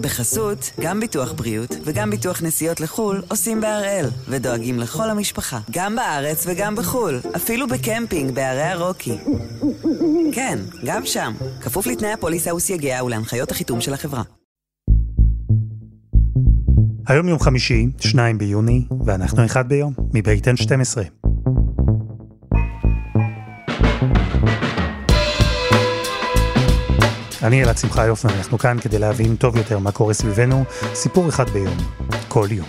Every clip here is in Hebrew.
בחסות, גם ביטוח בריאות וגם ביטוח נסיעות לחו"ל עושים בהראל, ודואגים לכל המשפחה, גם בארץ וגם בחו"ל, אפילו בקמפינג בערי הרוקי. כן, גם שם, כפוף לתנאי הפוליסה וסייגיה ולהנחיות החיתום של החברה. היום יום חמישי, 2 ביוני, ואנחנו אחד ביום, מבית N12. אני אלעד שמחה יופן, אנחנו כאן כדי להבין טוב יותר מה קורה סביבנו, סיפור אחד ביום, כל יום.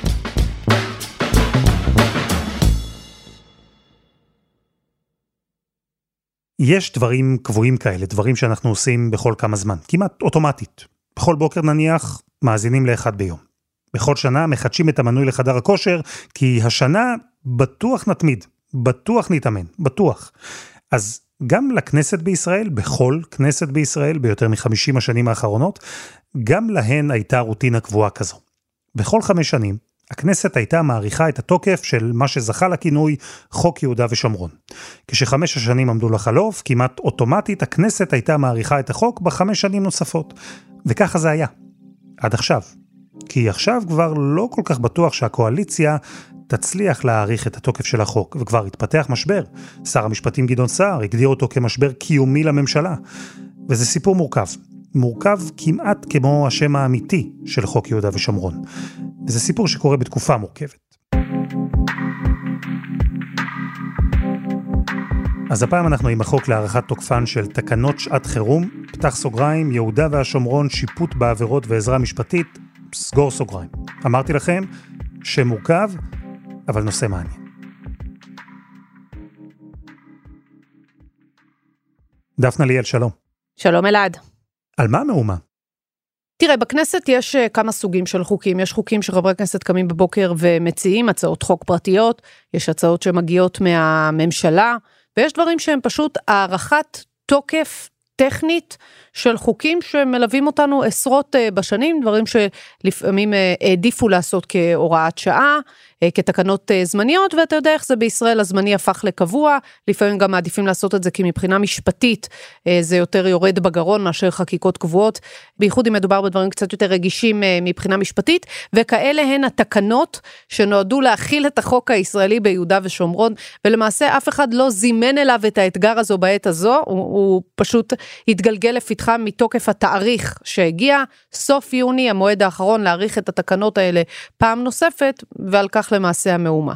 יש דברים קבועים כאלה, דברים שאנחנו עושים בכל כמה זמן, כמעט אוטומטית. בכל בוקר נניח, מאזינים לאחד ביום. בכל שנה מחדשים את המנוי לחדר הכושר, כי השנה בטוח נתמיד, בטוח נתאמן, בטוח. אז גם לכנסת בישראל, בכל כנסת בישראל, ביותר מחמישים השנים האחרונות, גם להן הייתה רוטינה קבועה כזו. בכל חמש שנים, הכנסת הייתה מעריכה את התוקף של מה שזכה לכינוי חוק יהודה ושומרון. כשחמש השנים עמדו לחלוף, כמעט אוטומטית הכנסת הייתה מעריכה את החוק בחמש שנים נוספות. וככה זה היה. עד עכשיו. כי עכשיו כבר לא כל כך בטוח שהקואליציה תצליח להאריך את התוקף של החוק, וכבר התפתח משבר. שר המשפטים גדעון סער הגדיר אותו כמשבר קיומי לממשלה. וזה סיפור מורכב. מורכב כמעט כמו השם האמיתי של חוק יהודה ושומרון. וזה סיפור שקורה בתקופה מורכבת. אז הפעם אנחנו עם החוק להארכת תוקפן של תקנות שעת חירום, פתח סוגריים, יהודה והשומרון, שיפוט בעבירות ועזרה משפטית, סגור סוגריים. אמרתי לכם, שם מורכב, אבל נושא מעניין. דפנה ליאל, שלום. שלום אלעד. על מה המהומה? תראה, בכנסת יש אה, כמה סוגים של חוקים. יש חוקים שחברי כנסת קמים בבוקר ומציעים הצעות חוק פרטיות, יש הצעות שמגיעות מהממשלה, ויש דברים שהם פשוט הארכת תוקף טכנית של חוקים שמלווים אותנו עשרות אה, בשנים, דברים שלפעמים אה, העדיפו לעשות כהוראת שעה, כתקנות זמניות, ואתה יודע איך זה בישראל, הזמני הפך לקבוע, לפעמים גם מעדיפים לעשות את זה כי מבחינה משפטית זה יותר יורד בגרון מאשר חקיקות קבועות, בייחוד אם מדובר בדברים קצת יותר רגישים מבחינה משפטית, וכאלה הן התקנות שנועדו להכיל את החוק הישראלי ביהודה ושומרון, ולמעשה אף אחד לא זימן אליו את האתגר הזו בעת הזו, הוא, הוא פשוט התגלגל. לפתחם מתוקף התאריך שהגיע, סוף יוני, המועד האחרון להאריך את התקנות האלה פעם נוספת, ועל כך למעשה המהומה.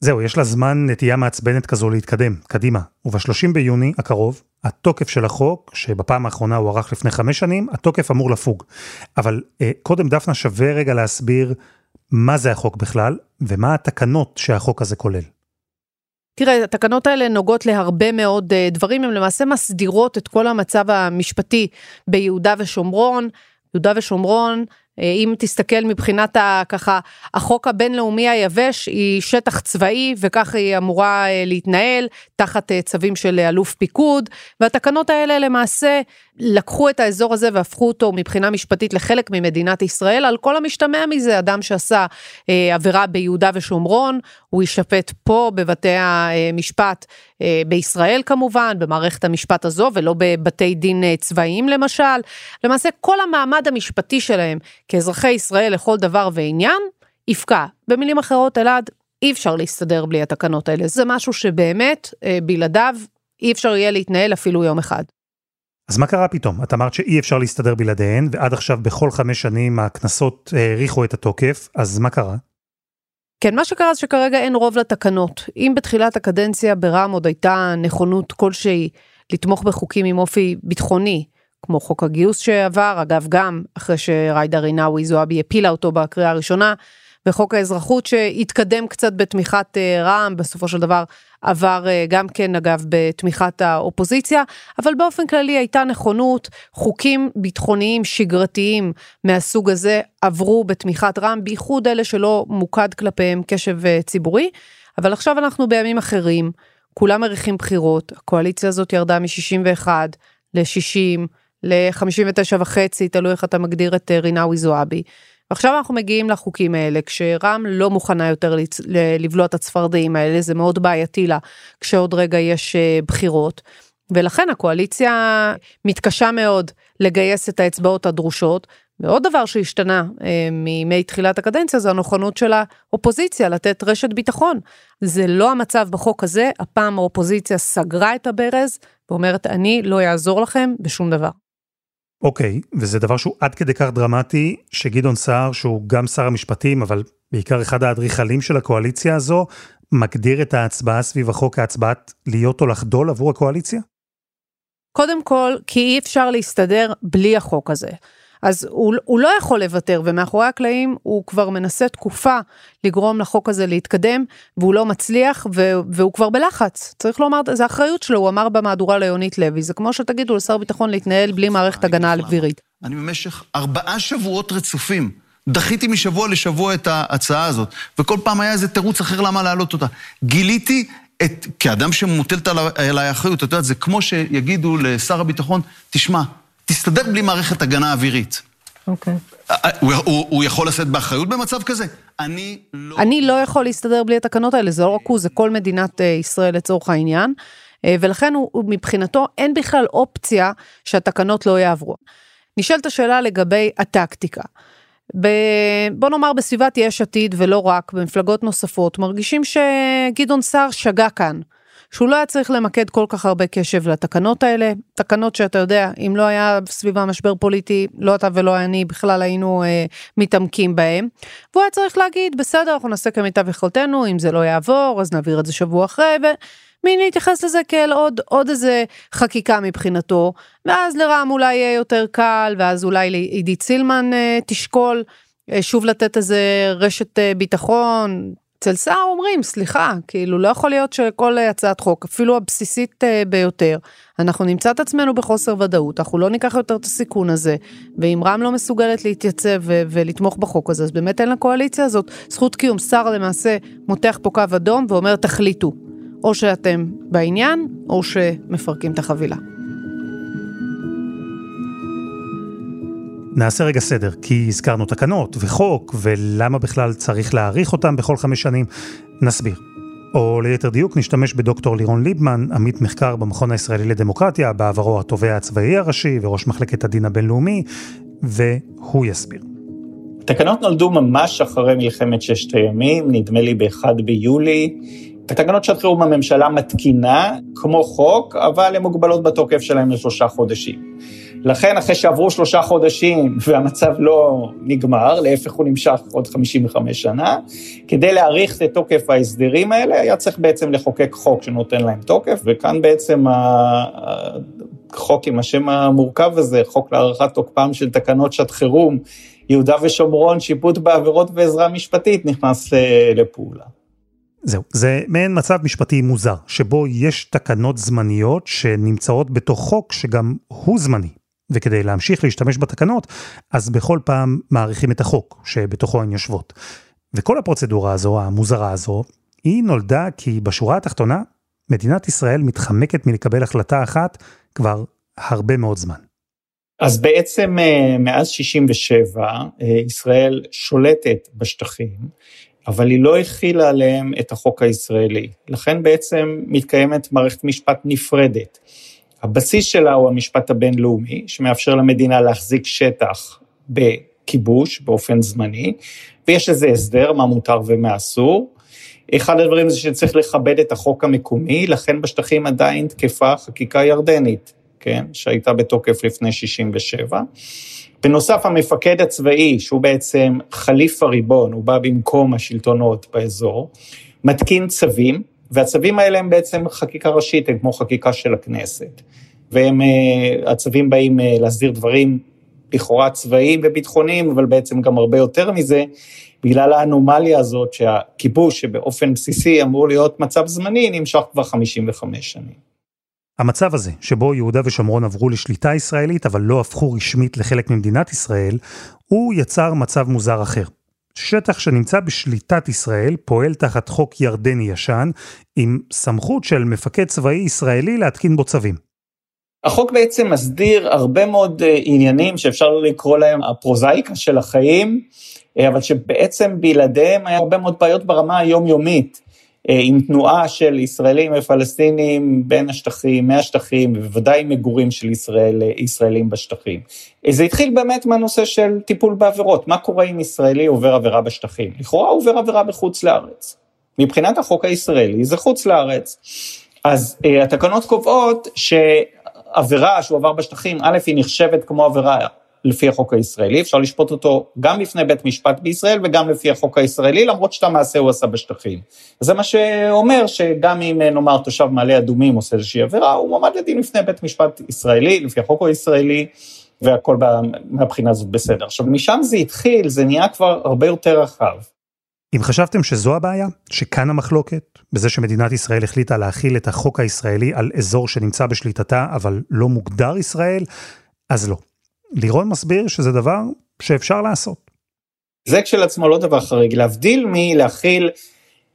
זהו, יש לה זמן נטייה מעצבנת כזו להתקדם, קדימה. וב-30 ביוני הקרוב, התוקף של החוק, שבפעם האחרונה הוא ערך לפני חמש שנים, התוקף אמור לפוג. אבל אה, קודם דפנה שווה רגע להסביר מה זה החוק בכלל, ומה התקנות שהחוק הזה כולל. תראה, התקנות האלה נוגעות להרבה מאוד uh, דברים, הן למעשה מסדירות את כל המצב המשפטי ביהודה ושומרון. יהודה ושומרון, אם תסתכל מבחינת ה, ככה, החוק הבינלאומי היבש, היא שטח צבאי וככה היא אמורה uh, להתנהל תחת uh, צווים של אלוף פיקוד, והתקנות האלה למעשה לקחו את האזור הזה והפכו אותו מבחינה משפטית לחלק ממדינת ישראל, על כל המשתמע מזה, אדם שעשה אה, עבירה ביהודה ושומרון, הוא יישפט פה בבתי המשפט אה, בישראל כמובן, במערכת המשפט הזו, ולא בבתי דין אה, צבאיים למשל. למעשה כל המעמד המשפטי שלהם כאזרחי ישראל לכל דבר ועניין, יפקע. במילים אחרות, אלעד, אי אפשר להסתדר בלי התקנות האלה. זה משהו שבאמת, אה, בלעדיו, אי אפשר יהיה להתנהל אפילו יום אחד. אז מה קרה פתאום? את אמרת שאי אפשר להסתדר בלעדיהן, ועד עכשיו בכל חמש שנים הקנסות האריכו את התוקף, אז מה קרה? כן, מה שקרה זה שכרגע אין רוב לתקנות. אם בתחילת הקדנציה ברע"מ עוד הייתה נכונות כלשהי לתמוך בחוקים עם אופי ביטחוני, כמו חוק הגיוס שעבר, אגב גם אחרי שריידה רינאוי זועבי הפילה אותו בקריאה הראשונה, וחוק האזרחות שהתקדם קצת בתמיכת אה, רע"מ, בסופו של דבר עבר אה, גם כן אגב בתמיכת האופוזיציה, אבל באופן כללי הייתה נכונות, חוקים ביטחוניים שגרתיים מהסוג הזה עברו בתמיכת רע"מ, בייחוד אלה שלא מוקד כלפיהם קשב אה, ציבורי, אבל עכשיו אנחנו בימים אחרים, כולם מריחים בחירות, הקואליציה הזאת ירדה מ-61 ל-60, ל-59 וחצי, תלוי איך אתה מגדיר את רינאוי זועבי. ועכשיו אנחנו מגיעים לחוקים האלה, כשרע"מ לא מוכנה יותר לבלוע את הצפרדעים האלה, זה מאוד בעייתי לה, כשעוד רגע יש אה, בחירות. ולכן הקואליציה מתקשה מאוד לגייס את האצבעות הדרושות, ועוד דבר שהשתנה אה, מימי תחילת הקדנציה זה הנכונות של האופוזיציה לתת רשת ביטחון. זה לא המצב בחוק הזה, הפעם האופוזיציה סגרה את הברז ואומרת אני לא אעזור לכם בשום דבר. אוקיי, okay, וזה דבר שהוא עד כדי כך דרמטי, שגדעון סער, שהוא גם שר המשפטים, אבל בעיקר אחד האדריכלים של הקואליציה הזו, מגדיר את ההצבעה סביב החוק כהצבעת להיות או לחדול עבור הקואליציה? קודם כל, כי אי אפשר להסתדר בלי החוק הזה. אז הוא, הוא לא יכול לוותר, ומאחורי הקלעים הוא כבר מנסה תקופה לגרום לחוק הזה להתקדם, והוא לא מצליח, ו, והוא כבר בלחץ. צריך לומר, זה אחריות שלו, הוא אמר במהדורה ליונית לוי, זה כמו שתגידו לשר ביטחון להתנהל בלי מערכת הגנה אווירית. אני במשך ארבעה שבועות רצופים. דחיתי משבוע לשבוע את ההצעה הזאת, וכל פעם היה איזה תירוץ אחר למה להעלות אותה. גיליתי את, כאדם שמוטלת עליי אחריות, את יודעת, זה כמו שיגידו לשר הביטחון, תשמע, תסתדר בלי מערכת הגנה אווירית. אוקיי. Okay. הוא, הוא, הוא יכול לשאת באחריות במצב כזה? אני לא... אני לא יכול להסתדר בלי התקנות האלה, זה לא רק הוא, זה כל מדינת ישראל לצורך העניין. ולכן הוא, הוא מבחינתו אין בכלל אופציה שהתקנות לא יעברו. נשאלת השאלה לגבי הטקטיקה. ב... בוא נאמר בסביבת יש עתיד ולא רק, במפלגות נוספות, מרגישים שגדעון סער שגה כאן. שהוא לא היה צריך למקד כל כך הרבה קשב לתקנות האלה, תקנות שאתה יודע, אם לא היה סביבה משבר פוליטי, לא אתה ולא אני בכלל היינו אה, מתעמקים בהם. והוא היה צריך להגיד, בסדר, אנחנו נעשה כמיטב יכולתנו, אם זה לא יעבור, אז נעביר את זה שבוע אחרי, ו... מין להתייחס לזה כאל עוד, עוד איזה חקיקה מבחינתו, ואז לרם אולי יהיה יותר קל, ואז אולי לעידית סילמן אה, תשקול אה, שוב לתת איזה רשת אה, ביטחון. אצל סער אומרים, סליחה, כאילו לא יכול להיות שכל הצעת חוק, אפילו הבסיסית אה, ביותר, אנחנו נמצא את עצמנו בחוסר ודאות, אנחנו לא ניקח יותר את הסיכון הזה, ואם רם לא מסוגלת להתייצב ולתמוך בחוק הזה, אז באמת אין לקואליציה הזאת זכות קיום. שר למעשה מותח פה קו אדום ואומר, תחליטו. או שאתם בעניין, או שמפרקים את החבילה. נעשה רגע סדר, כי הזכרנו תקנות וחוק, ולמה בכלל צריך להאריך אותם בכל חמש שנים, נסביר. או ליתר דיוק, נשתמש בדוקטור לירון ליבמן, עמית מחקר במכון הישראלי לדמוקרטיה, בעברו התובע הצבאי הראשי וראש מחלקת הדין הבינלאומי, והוא יסביר. תקנות נולדו ממש אחרי מלחמת ששת הימים, נדמה לי ב-1 ביולי. תקנות שעת חירום הממשלה מתקינה כמו חוק, אבל הן מוגבלות בתוקף שלהן לשלושה חודשים. לכן אחרי שעברו שלושה חודשים והמצב לא נגמר, להפך הוא נמשך עוד 55 שנה, כדי להאריך את תוקף ההסדרים האלה היה צריך בעצם לחוקק חוק שנותן להם תוקף, וכאן בעצם החוק עם השם המורכב הזה, חוק להארכת תוקפם של תקנות שעת חירום, יהודה ושומרון, שיפוט בעבירות ועזרה משפטית, נכנס לפעולה. זהו, זה מעין מצב משפטי מוזר, שבו יש תקנות זמניות שנמצאות בתוך חוק שגם הוא זמני. וכדי להמשיך להשתמש בתקנות, אז בכל פעם מעריכים את החוק שבתוכו הן יושבות. וכל הפרוצדורה הזו, המוזרה הזו, היא נולדה כי בשורה התחתונה, מדינת ישראל מתחמקת מלקבל החלטה אחת כבר הרבה מאוד זמן. אז בעצם אה, מאז 67' אה, ישראל שולטת בשטחים, אבל היא לא הכילה עליהם את החוק הישראלי. לכן בעצם מתקיימת מערכת משפט נפרדת. הבסיס שלה הוא המשפט הבינלאומי, שמאפשר למדינה להחזיק שטח בכיבוש באופן זמני, ויש איזה הסדר, מה מותר ומה אסור. אחד הדברים זה שצריך לכבד את החוק המקומי, לכן בשטחים עדיין תקפה חקיקה ירדנית, כן, שהייתה בתוקף לפני 67'. בנוסף, המפקד הצבאי, שהוא בעצם חליף הריבון, הוא בא במקום השלטונות באזור, מתקין צווים, והצווים האלה הם בעצם חקיקה ראשית, הם כמו חקיקה של הכנסת. והם, אה, הצווים באים אה, להסדיר דברים לכאורה צבאיים וביטחוניים, אבל בעצם גם הרבה יותר מזה, בגלל האנומליה הזאת שהכיבוש שבאופן בסיסי אמור להיות מצב זמני, נמשך כבר 55 שנים. המצב הזה, שבו יהודה ושומרון עברו לשליטה ישראלית, אבל לא הפכו רשמית לחלק ממדינת ישראל, הוא יצר מצב מוזר אחר. שטח שנמצא בשליטת ישראל פועל תחת חוק ירדני ישן, עם סמכות של מפקד צבאי ישראלי להתקין בו צווים. החוק בעצם מסדיר הרבה מאוד אה, עניינים שאפשר לקרוא להם הפרוזאיקה של החיים, אה, אבל שבעצם בלעדיהם היה הרבה מאוד בעיות ברמה היומיומית. אה, עם תנועה של ישראלים ופלסטינים בין השטחים, מהשטחים, ובוודאי מגורים של ישראל, ישראלים בשטחים. זה התחיל באמת מהנושא של טיפול בעבירות, מה קורה אם ישראלי עובר עבירה בשטחים? לכאורה עובר עבירה בחוץ לארץ. מבחינת החוק הישראלי זה חוץ לארץ. אז uh, התקנות קובעות שעבירה שהוא עבר בשטחים, א', היא נחשבת כמו עבירה לפי החוק הישראלי, אפשר לשפוט אותו גם בפני בית משפט בישראל וגם לפי החוק הישראלי, למרות שאת המעשה הוא עשה בשטחים. זה מה שאומר שגם אם נאמר תושב מעלה אדומים עושה איזושהי עבירה, הוא מועמד לדין לפני בית משפט ישראלי, לפי החוק הישראלי, והכל מהבחינה הזאת בסדר. עכשיו, משם זה התחיל, זה נהיה כבר הרבה יותר רחב. אם חשבתם שזו הבעיה, שכאן המחלוקת, בזה שמדינת ישראל החליטה להכיל את החוק הישראלי על אזור שנמצא בשליטתה, אבל לא מוגדר ישראל, אז לא. לירון מסביר שזה דבר שאפשר לעשות. זה כשלעצמו לא דבר חריג, להבדיל מלהכיל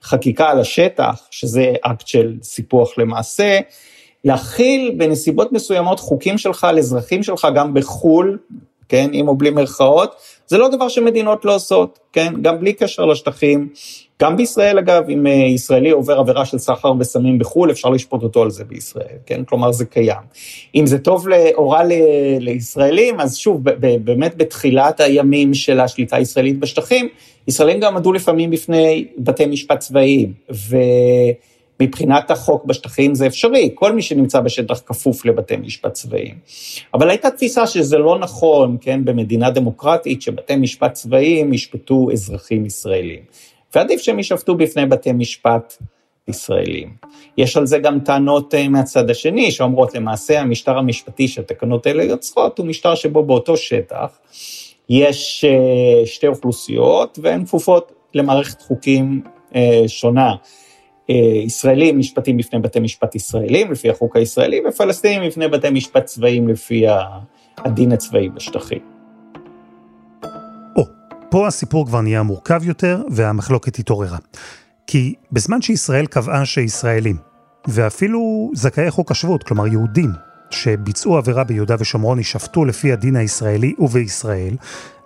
חקיקה על השטח, שזה אקט של סיפוח למעשה, להכיל בנסיבות מסוימות חוקים שלך על אזרחים שלך גם בחו"ל, כן, עם או בלי מירכאות, זה לא דבר שמדינות לא עושות, כן, גם בלי קשר לשטחים. גם בישראל אגב, אם אה, ישראלי עובר עבירה של סחר בסמים בחו"ל, אפשר לשפוט אותו על זה בישראל, כן? כלומר זה קיים. אם זה טוב להוראה לישראלים, אז שוב, באמת בתחילת הימים של השליטה הישראלית בשטחים, ישראלים גם עמדו לפעמים בפני בתי משפט צבאיים, ו... מבחינת החוק בשטחים זה אפשרי, כל מי שנמצא בשטח כפוף לבתי משפט צבאיים. אבל הייתה תפיסה שזה לא נכון, כן, במדינה דמוקרטית, שבתי משפט צבאיים ישפטו אזרחים ישראלים. ועדיף שהם יישפטו בפני בתי משפט ישראלים. יש על זה גם טענות אה, מהצד השני, שאומרות למעשה המשטר המשפטי שהתקנות האלה יוצרות, הוא משטר שבו באותו שטח יש אה, שתי אוכלוסיות והן כפופות למערכת חוקים אה, שונה. ישראלים נשפטים בפני בתי משפט ישראלים, לפי החוק הישראלי, ופלסטינים בפני בתי משפט צבאיים לפי הדין הצבאי בשטחים. או, פה הסיפור כבר נהיה מורכב יותר, והמחלוקת התעוררה. כי בזמן שישראל קבעה שישראלים, ואפילו זכאי חוק השבות, כלומר יהודים, שביצעו עבירה ביהודה ושומרון יישפטו לפי הדין הישראלי ובישראל,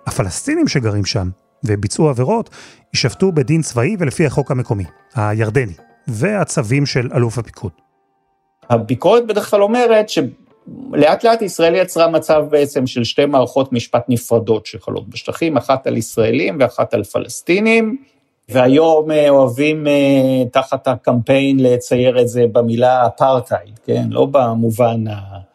הפלסטינים שגרים שם וביצעו עבירות יישפטו בדין צבאי ולפי החוק המקומי, הירדני. והצווים של אלוף הפיקוד. הביקורת בדרך כלל אומרת שלאט לאט ישראל יצרה מצב בעצם של שתי מערכות משפט נפרדות שחלות בשטחים, אחת על ישראלים ואחת על פלסטינים, והיום אה, אוהבים אה, תחת הקמפיין לצייר את זה במילה אפרטהייד, כן? לא במובן ה...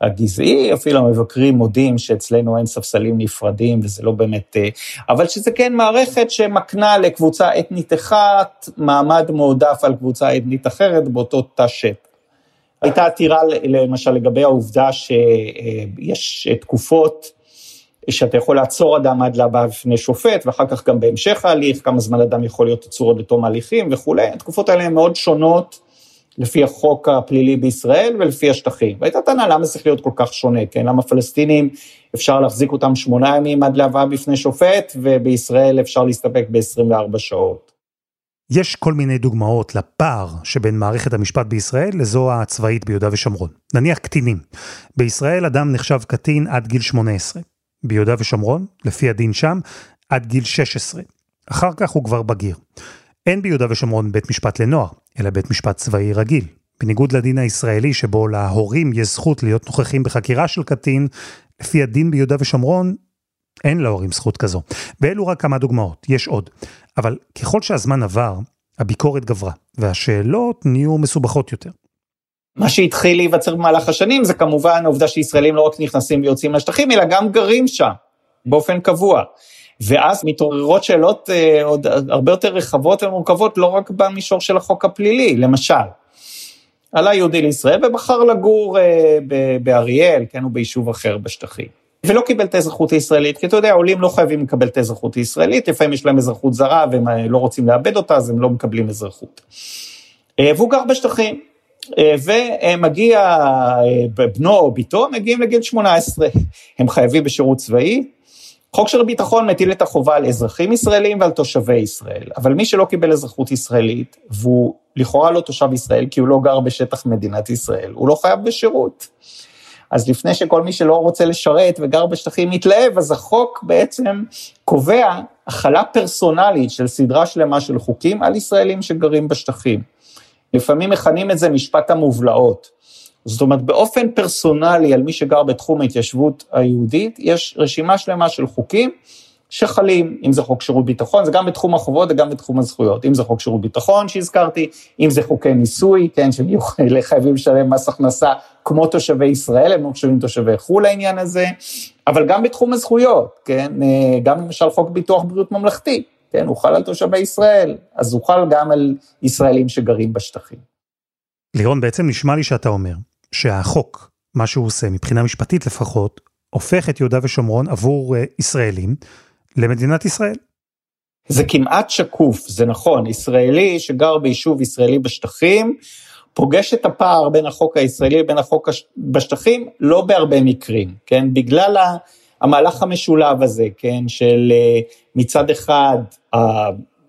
הגזעי, אפילו המבקרים מודים שאצלנו אין ספסלים נפרדים וזה לא באמת, אה, אבל שזה כן מערכת שמקנה לקבוצה אתנית אחת מעמד מועדף על קבוצה אתנית אחרת באותו תא שטח. הייתה עתירה למשל לגבי העובדה שיש תקופות שאתה יכול לעצור אדם עד להבאה בפני שופט, ואחר כך גם בהמשך ההליך, כמה זמן אדם יכול להיות עצור עד לתום ההליכים וכולי, התקופות האלה הן מאוד שונות לפי החוק הפלילי בישראל ולפי השטחים. והייתה טענה למה זה צריך להיות כל כך שונה, כן? למה פלסטינים אפשר להחזיק אותם שמונה ימים עד להבאה בפני שופט, ובישראל אפשר להסתפק ב-24 שעות. יש כל מיני דוגמאות לפער שבין מערכת המשפט בישראל לזו הצבאית ביהודה ושומרון. נניח קטינים. בישראל אדם נחשב קטין עד גיל 18. ביהודה ושומרון, לפי הדין שם, עד גיל 16. אחר כך הוא כבר בגיר. אין ביהודה ושומרון בית משפט לנוער, אלא בית משפט צבאי רגיל. בניגוד לדין הישראלי שבו להורים יש זכות להיות נוכחים בחקירה של קטין, לפי הדין ביהודה ושומרון, אין להורים זכות כזו. ואלו רק כמה דוגמאות, יש עוד. אבל ככל שהזמן עבר, הביקורת גברה, והשאלות נהיו מסובכות יותר. מה שהתחיל להיווצר במהלך השנים זה כמובן העובדה שישראלים לא רק נכנסים ויוצאים לשטחים, אלא גם גרים שם, באופן קבוע. ואז מתעוררות שאלות אה, עוד הרבה יותר רחבות ומורכבות, לא רק במישור של החוק הפלילי, למשל. עלה יהודי לישראל ובחר לגור אה, באריאל, כן, או ביישוב אחר בשטחים. ולא קיבל את האזרחות הישראלית, כי אתה יודע, עולים לא חייבים לקבל את האזרחות הישראלית, לפעמים יש להם אזרחות זרה והם אה, לא רוצים לאבד אותה, אז הם לא מקבלים אזרחות. והוא גר בשטחים, ומגיע בנו או ביתו, מגיעים לגיל 18, הם חייבים בשירות צבאי, חוק של הביטחון מטיל את החובה על אזרחים ישראלים ועל תושבי ישראל, אבל מי שלא קיבל אזרחות ישראלית, והוא לכאורה לא תושב ישראל כי הוא לא גר בשטח מדינת ישראל, הוא לא חייב בשירות. אז לפני שכל מי שלא רוצה לשרת וגר בשטחים מתלהב, אז החוק בעצם קובע החלה פרסונלית של סדרה שלמה של חוקים על ישראלים שגרים בשטחים. לפעמים מכנים את זה משפט המובלעות. זאת אומרת, באופן פרסונלי על מי שגר בתחום ההתיישבות היהודית, יש רשימה שלמה של חוקים שחלים, אם זה חוק שירות ביטחון, זה גם בתחום החובות וגם בתחום הזכויות. אם זה חוק שירות ביטחון שהזכרתי, אם זה חוקי מיסוי, כן, שהם יהיו חייבים לשלם מס הכנסה כמו תושבי ישראל, הם לא חושבים תושבי חו"ל לעניין הזה, אבל גם בתחום הזכויות, כן, אה, גם למשל חוק ביטוח בריאות ממלכתי, כן, הוא חל על תושבי ישראל, אז הוא חל גם על ישראלים שגרים בשטחים. לירון, בעצם נשמע לי שאתה אומר שהחוק, מה שהוא עושה, מבחינה משפטית לפחות, הופך את יהודה ושומרון עבור uh, ישראלים למדינת ישראל. זה כמעט שקוף, זה נכון, ישראלי שגר ביישוב ישראלי בשטחים, פוגש את הפער בין החוק הישראלי לבין החוק בשטחים, לא בהרבה מקרים, כן? בגלל המהלך המשולב הזה, כן? של אה, מצד אחד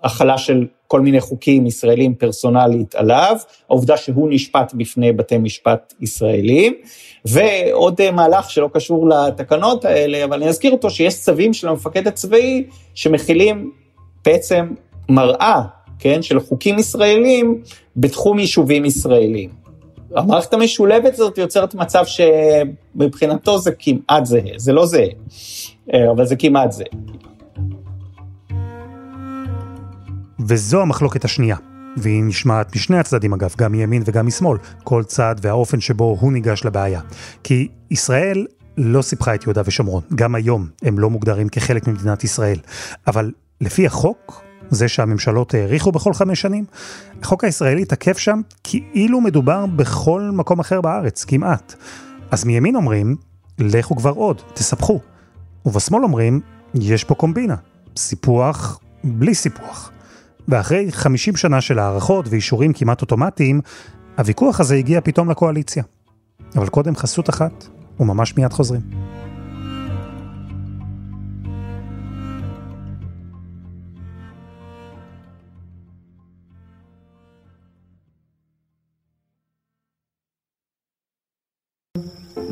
ההחלה של כל מיני חוקים ישראלים פרסונלית עליו, העובדה שהוא נשפט בפני בתי משפט ישראלים, ועוד אה, מהלך שלא קשור לתקנות האלה, אבל אני אזכיר אותו, שיש צווים של המפקד הצבאי שמכילים בעצם מראה, כן, של חוקים ישראלים בתחום יישובים ישראלים. המערכת המשולבת הזאת יוצרת מצב שמבחינתו זה כמעט זהה, זה לא זהה, אה, אבל זה כמעט זהה. וזו המחלוקת השנייה. והיא נשמעת משני הצדדים אגב, גם מימין וגם משמאל, כל צד והאופן שבו הוא ניגש לבעיה. כי ישראל לא סיפחה את יהודה ושומרון, גם היום הם לא מוגדרים כחלק ממדינת ישראל. אבל לפי החוק, זה שהממשלות האריכו בכל חמש שנים, החוק הישראלי תקף שם כאילו מדובר בכל מקום אחר בארץ, כמעט. אז מימין אומרים, לכו כבר עוד, תספחו. ובשמאל אומרים, יש פה קומבינה, סיפוח בלי סיפוח. ואחרי 50 שנה של הערכות ואישורים כמעט אוטומטיים, הוויכוח הזה הגיע פתאום לקואליציה. אבל קודם חסות אחת, וממש מיד חוזרים.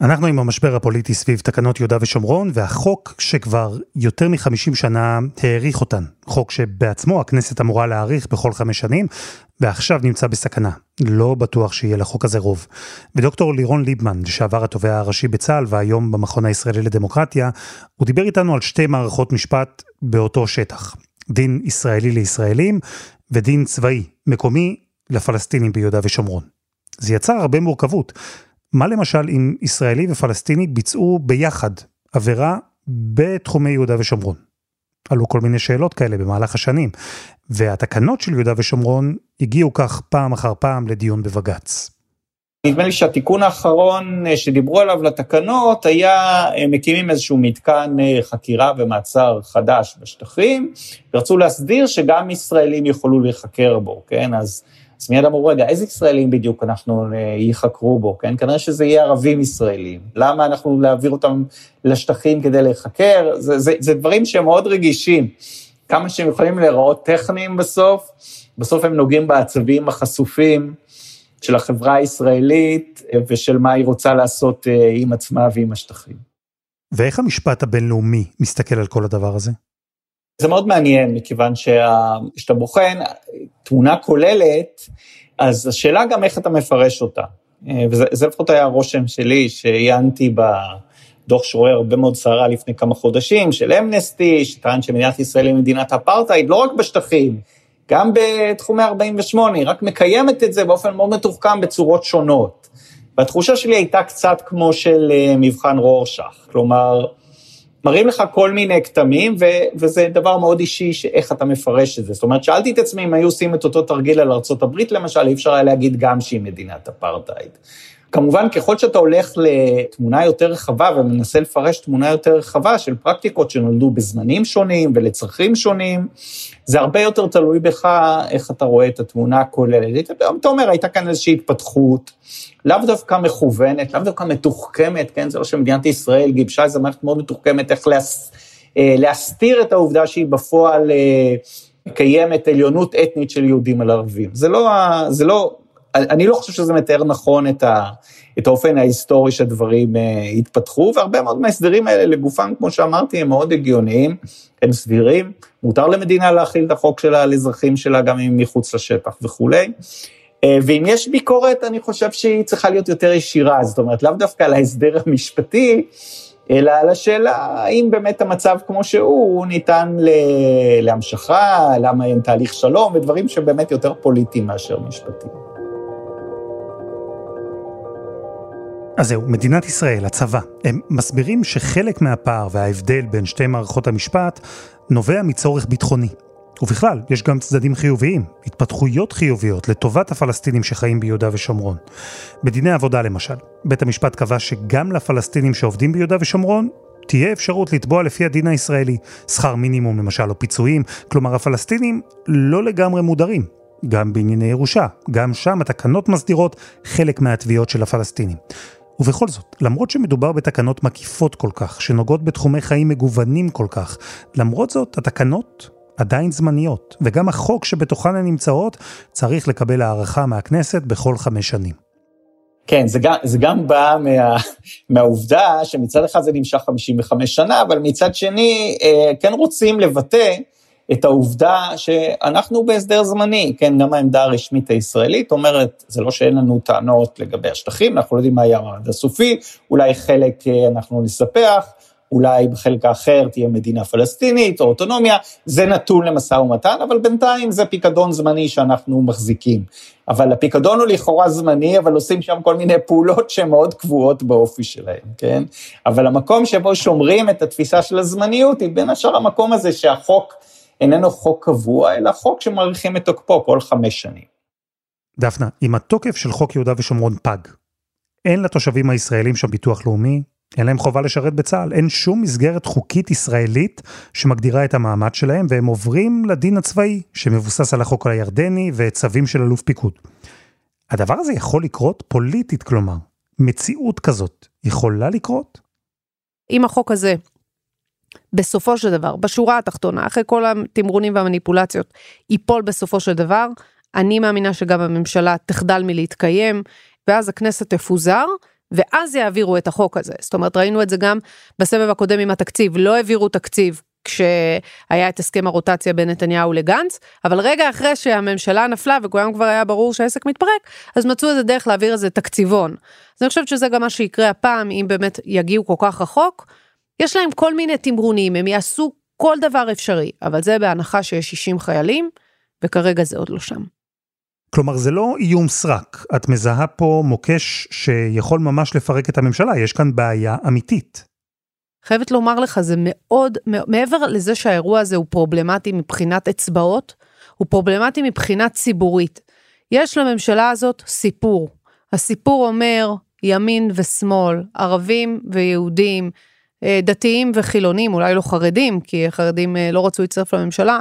אנחנו עם המשבר הפוליטי סביב תקנות יהודה ושומרון, והחוק שכבר יותר מחמישים שנה האריך אותן. חוק שבעצמו הכנסת אמורה להאריך בכל חמש שנים, ועכשיו נמצא בסכנה. לא בטוח שיהיה לחוק הזה רוב. ודוקטור לירון ליבמן, לשעבר התובע הראשי בצה"ל והיום במכון הישראלי לדמוקרטיה, הוא דיבר איתנו על שתי מערכות משפט באותו שטח. דין ישראלי לישראלים ודין צבאי, מקומי, לפלסטינים ביהודה ושומרון. זה יצר הרבה מורכבות. מה למשל אם ישראלי ופלסטיני ביצעו ביחד עבירה בתחומי יהודה ושומרון? עלו כל מיני שאלות כאלה במהלך השנים, והתקנות של יהודה ושומרון הגיעו כך פעם אחר פעם לדיון בבג"ץ. נדמה לי שהתיקון האחרון אה, שדיברו עליו לתקנות היה אה, מקימים איזשהו מתקן אה, חקירה ומעצר חדש בשטחים, ורצו להסדיר שגם ישראלים יוכלו להיחקר בו, כן? אז אז מיד אמרו, רגע, איזה ישראלים בדיוק אנחנו אה, ייחקרו בו, כן? כנראה שזה יהיה ערבים ישראלים. למה אנחנו להעביר אותם לשטחים כדי להיחקר? זה, זה, זה דברים שהם מאוד רגישים. כמה שהם יכולים להיראות טכניים בסוף, בסוף הם נוגעים בעצבים החשופים של החברה הישראלית אה, ושל מה היא רוצה לעשות אה, עם עצמה ועם השטחים. ואיך המשפט הבינלאומי מסתכל על כל הדבר הזה? זה מאוד מעניין, מכיוון שכשאתה בוחן תמונה כוללת, אז השאלה גם איך אתה מפרש אותה. וזה לפחות היה הרושם שלי, שעיינתי בדוח שרואה הרבה מאוד סערה לפני כמה חודשים, של אמנסטי, שטען שמדינת ישראל היא מדינת אפרטהייד, לא רק בשטחים, גם בתחומי 48, היא רק מקיימת את זה באופן מאוד מתוחכם בצורות שונות. והתחושה שלי הייתה קצת כמו של אה, מבחן רורשך, כלומר, מראים לך כל מיני כתמים, ו- וזה דבר מאוד אישי, איך אתה מפרש את זה. זאת אומרת, שאלתי את עצמי אם היו עושים את אותו תרגיל על ארה"ב למשל, אי אפשר היה להגיד גם שהיא מדינת אפרטהייד. כמובן, ככל שאתה הולך לתמונה יותר רחבה ומנסה לפרש תמונה יותר רחבה של פרקטיקות שנולדו בזמנים שונים ולצרכים שונים, זה הרבה יותר תלוי בך איך אתה רואה את התמונה הכוללת. אתה אומר, הייתה כאן איזושהי התפתחות, לאו דווקא מכוונת, לאו דווקא מתוחכמת, כן? זה לא שמדינת ישראל גיבשה איזו מערכת מאוד מתוחכמת איך להס, אה, להסתיר את העובדה שהיא בפועל אה, מקיימת עליונות אתנית של יהודים על ערבים. זה לא, זה לא, אני לא חושב שזה מתאר נכון את, ה, את האופן ההיסטורי שהדברים אה, התפתחו, והרבה מאוד מההסדרים האלה לגופם, כמו שאמרתי, הם מאוד הגיוניים, הם סבירים, מותר למדינה להכיל את החוק שלה על אזרחים שלה גם אם מחוץ לשטח וכולי. אה, ואם יש ביקורת, אני חושב שהיא צריכה להיות יותר ישירה, זאת אומרת, לאו דווקא על ההסדר המשפטי, אלא על השאלה האם באמת המצב כמו שהוא, הוא ניתן להמשכה, למה אין תהליך שלום, ודברים שבאמת יותר פוליטיים מאשר משפטיים. אז זהו, מדינת ישראל, הצבא, הם מסבירים שחלק מהפער וההבדל בין שתי מערכות המשפט נובע מצורך ביטחוני. ובכלל, יש גם צדדים חיוביים, התפתחויות חיוביות לטובת הפלסטינים שחיים ביהודה ושומרון. בדיני עבודה למשל, בית המשפט קבע שגם לפלסטינים שעובדים ביהודה ושומרון, תהיה אפשרות לתבוע לפי הדין הישראלי, שכר מינימום למשל או פיצויים, כלומר הפלסטינים לא לגמרי מודרים, גם בענייני ירושה, גם שם התקנות מסדירות חלק מהתביעות של הפלסטינים. ובכל זאת, למרות שמדובר בתקנות מקיפות כל כך, שנוגעות בתחומי חיים מגוונים כל כך, למרות זאת, התקנות עדיין זמניות, וגם החוק שבתוכן הן נמצאות צריך לקבל הערכה מהכנסת בכל חמש שנים. כן, זה גם, זה גם בא מה, מהעובדה שמצד אחד זה נמשך 55 שנה, אבל מצד שני, אה, כן רוצים לבטא את העובדה שאנחנו בהסדר זמני, כן, גם העמדה הרשמית הישראלית אומרת, זה לא שאין לנו טענות לגבי השטחים, אנחנו לא יודעים מה יהיה המעמד הסופי, אולי חלק אה, אנחנו נספח, אולי בחלק האחר תהיה מדינה פלסטינית או אוטונומיה, זה נתון למשא ומתן, אבל בינתיים זה פיקדון זמני שאנחנו מחזיקים. אבל הפיקדון הוא לכאורה זמני, אבל עושים שם כל מיני פעולות שהן מאוד קבועות באופי שלהם, כן? אבל המקום שבו שומרים את התפיסה של הזמניות, היא בין השאר המקום הזה שהחוק איננו חוק קבוע, אלא חוק שמאריכים את תוקפו כל חמש שנים. דפנה, אם התוקף של חוק יהודה ושומרון פג, אין לתושבים הישראלים שם ביטוח לאומי, אין להם חובה לשרת בצה"ל, אין שום מסגרת חוקית ישראלית שמגדירה את המעמד שלהם, והם עוברים לדין הצבאי, שמבוסס על החוק הירדני וצווים של אלוף פיקוד. הדבר הזה יכול לקרות פוליטית, כלומר, מציאות כזאת יכולה לקרות? אם החוק הזה, בסופו של דבר, בשורה התחתונה, אחרי כל התמרונים והמניפולציות, ייפול בסופו של דבר, אני מאמינה שגם הממשלה תחדל מלהתקיים, ואז הכנסת תפוזר, ואז יעבירו את החוק הזה. זאת אומרת, ראינו את זה גם בסבב הקודם עם התקציב, לא העבירו תקציב כשהיה את הסכם הרוטציה בין נתניהו לגנץ, אבל רגע אחרי שהממשלה נפלה וכולם כבר היה ברור שהעסק מתפרק, אז מצאו איזה דרך להעביר איזה תקציבון. אז אני חושבת שזה גם מה שיקרה הפעם, אם באמת יגיעו כל כך רחוק. יש להם כל מיני תמרונים, הם יעשו כל דבר אפשרי, אבל זה בהנחה שיש 60 חיילים, וכרגע זה עוד לא שם. כלומר, זה לא איום סרק. את מזהה פה מוקש שיכול ממש לפרק את הממשלה, יש כאן בעיה אמיתית. חייבת לומר לך, זה מאוד, מעבר לזה שהאירוע הזה הוא פרובלמטי מבחינת אצבעות, הוא פרובלמטי מבחינה ציבורית. יש לממשלה הזאת סיפור. הסיפור אומר ימין ושמאל, ערבים ויהודים, דתיים וחילונים, אולי לא חרדים, כי החרדים אה, לא רצו להצטרף לממשלה,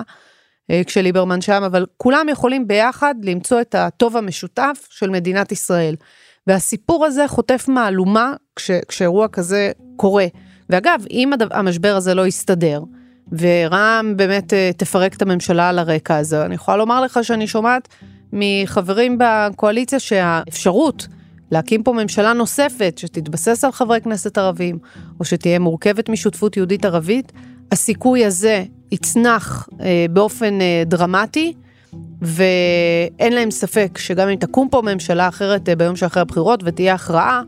אה, כשליברמן שם, אבל כולם יכולים ביחד למצוא את הטוב המשותף של מדינת ישראל. והסיפור הזה חוטף מהלומה כש, כשאירוע כזה קורה. ואגב, אם המשבר הזה לא יסתדר, ורע"מ באמת אה, תפרק את הממשלה על הרקע הזה, אני יכולה לומר לך שאני שומעת מחברים בקואליציה שהאפשרות להקים פה ממשלה נוספת שתתבסס על חברי כנסת ערבים, או שתהיה מורכבת משותפות יהודית ערבית, הסיכוי הזה יצנח אה, באופן אה, דרמטי, ואין להם ספק שגם אם תקום פה ממשלה אחרת אה, ביום שאחרי הבחירות ותהיה הכרעה,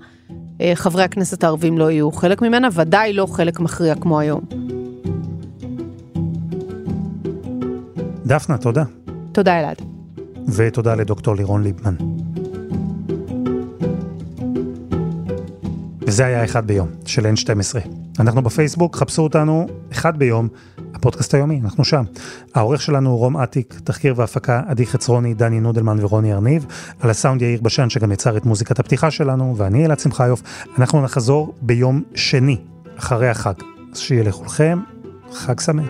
אה, חברי הכנסת הערבים לא יהיו חלק ממנה, ודאי לא חלק מכריע כמו היום. דפנה, תודה. תודה אלעד. ותודה לדוקטור לירון ליבמן. וזה היה אחד ביום, של N12. אנחנו בפייסבוק, חפשו אותנו אחד ביום, הפודקאסט היומי, אנחנו שם. העורך שלנו הוא רום אטיק, תחקיר והפקה עדי חצרוני, דני נודלמן ורוני ארניב, על הסאונד יאיר בשן שגם יצר את מוזיקת הפתיחה שלנו, ואני אלעד שמחיוף. אנחנו נחזור ביום שני, אחרי החג. אז שיהיה לכולכם חג שמח.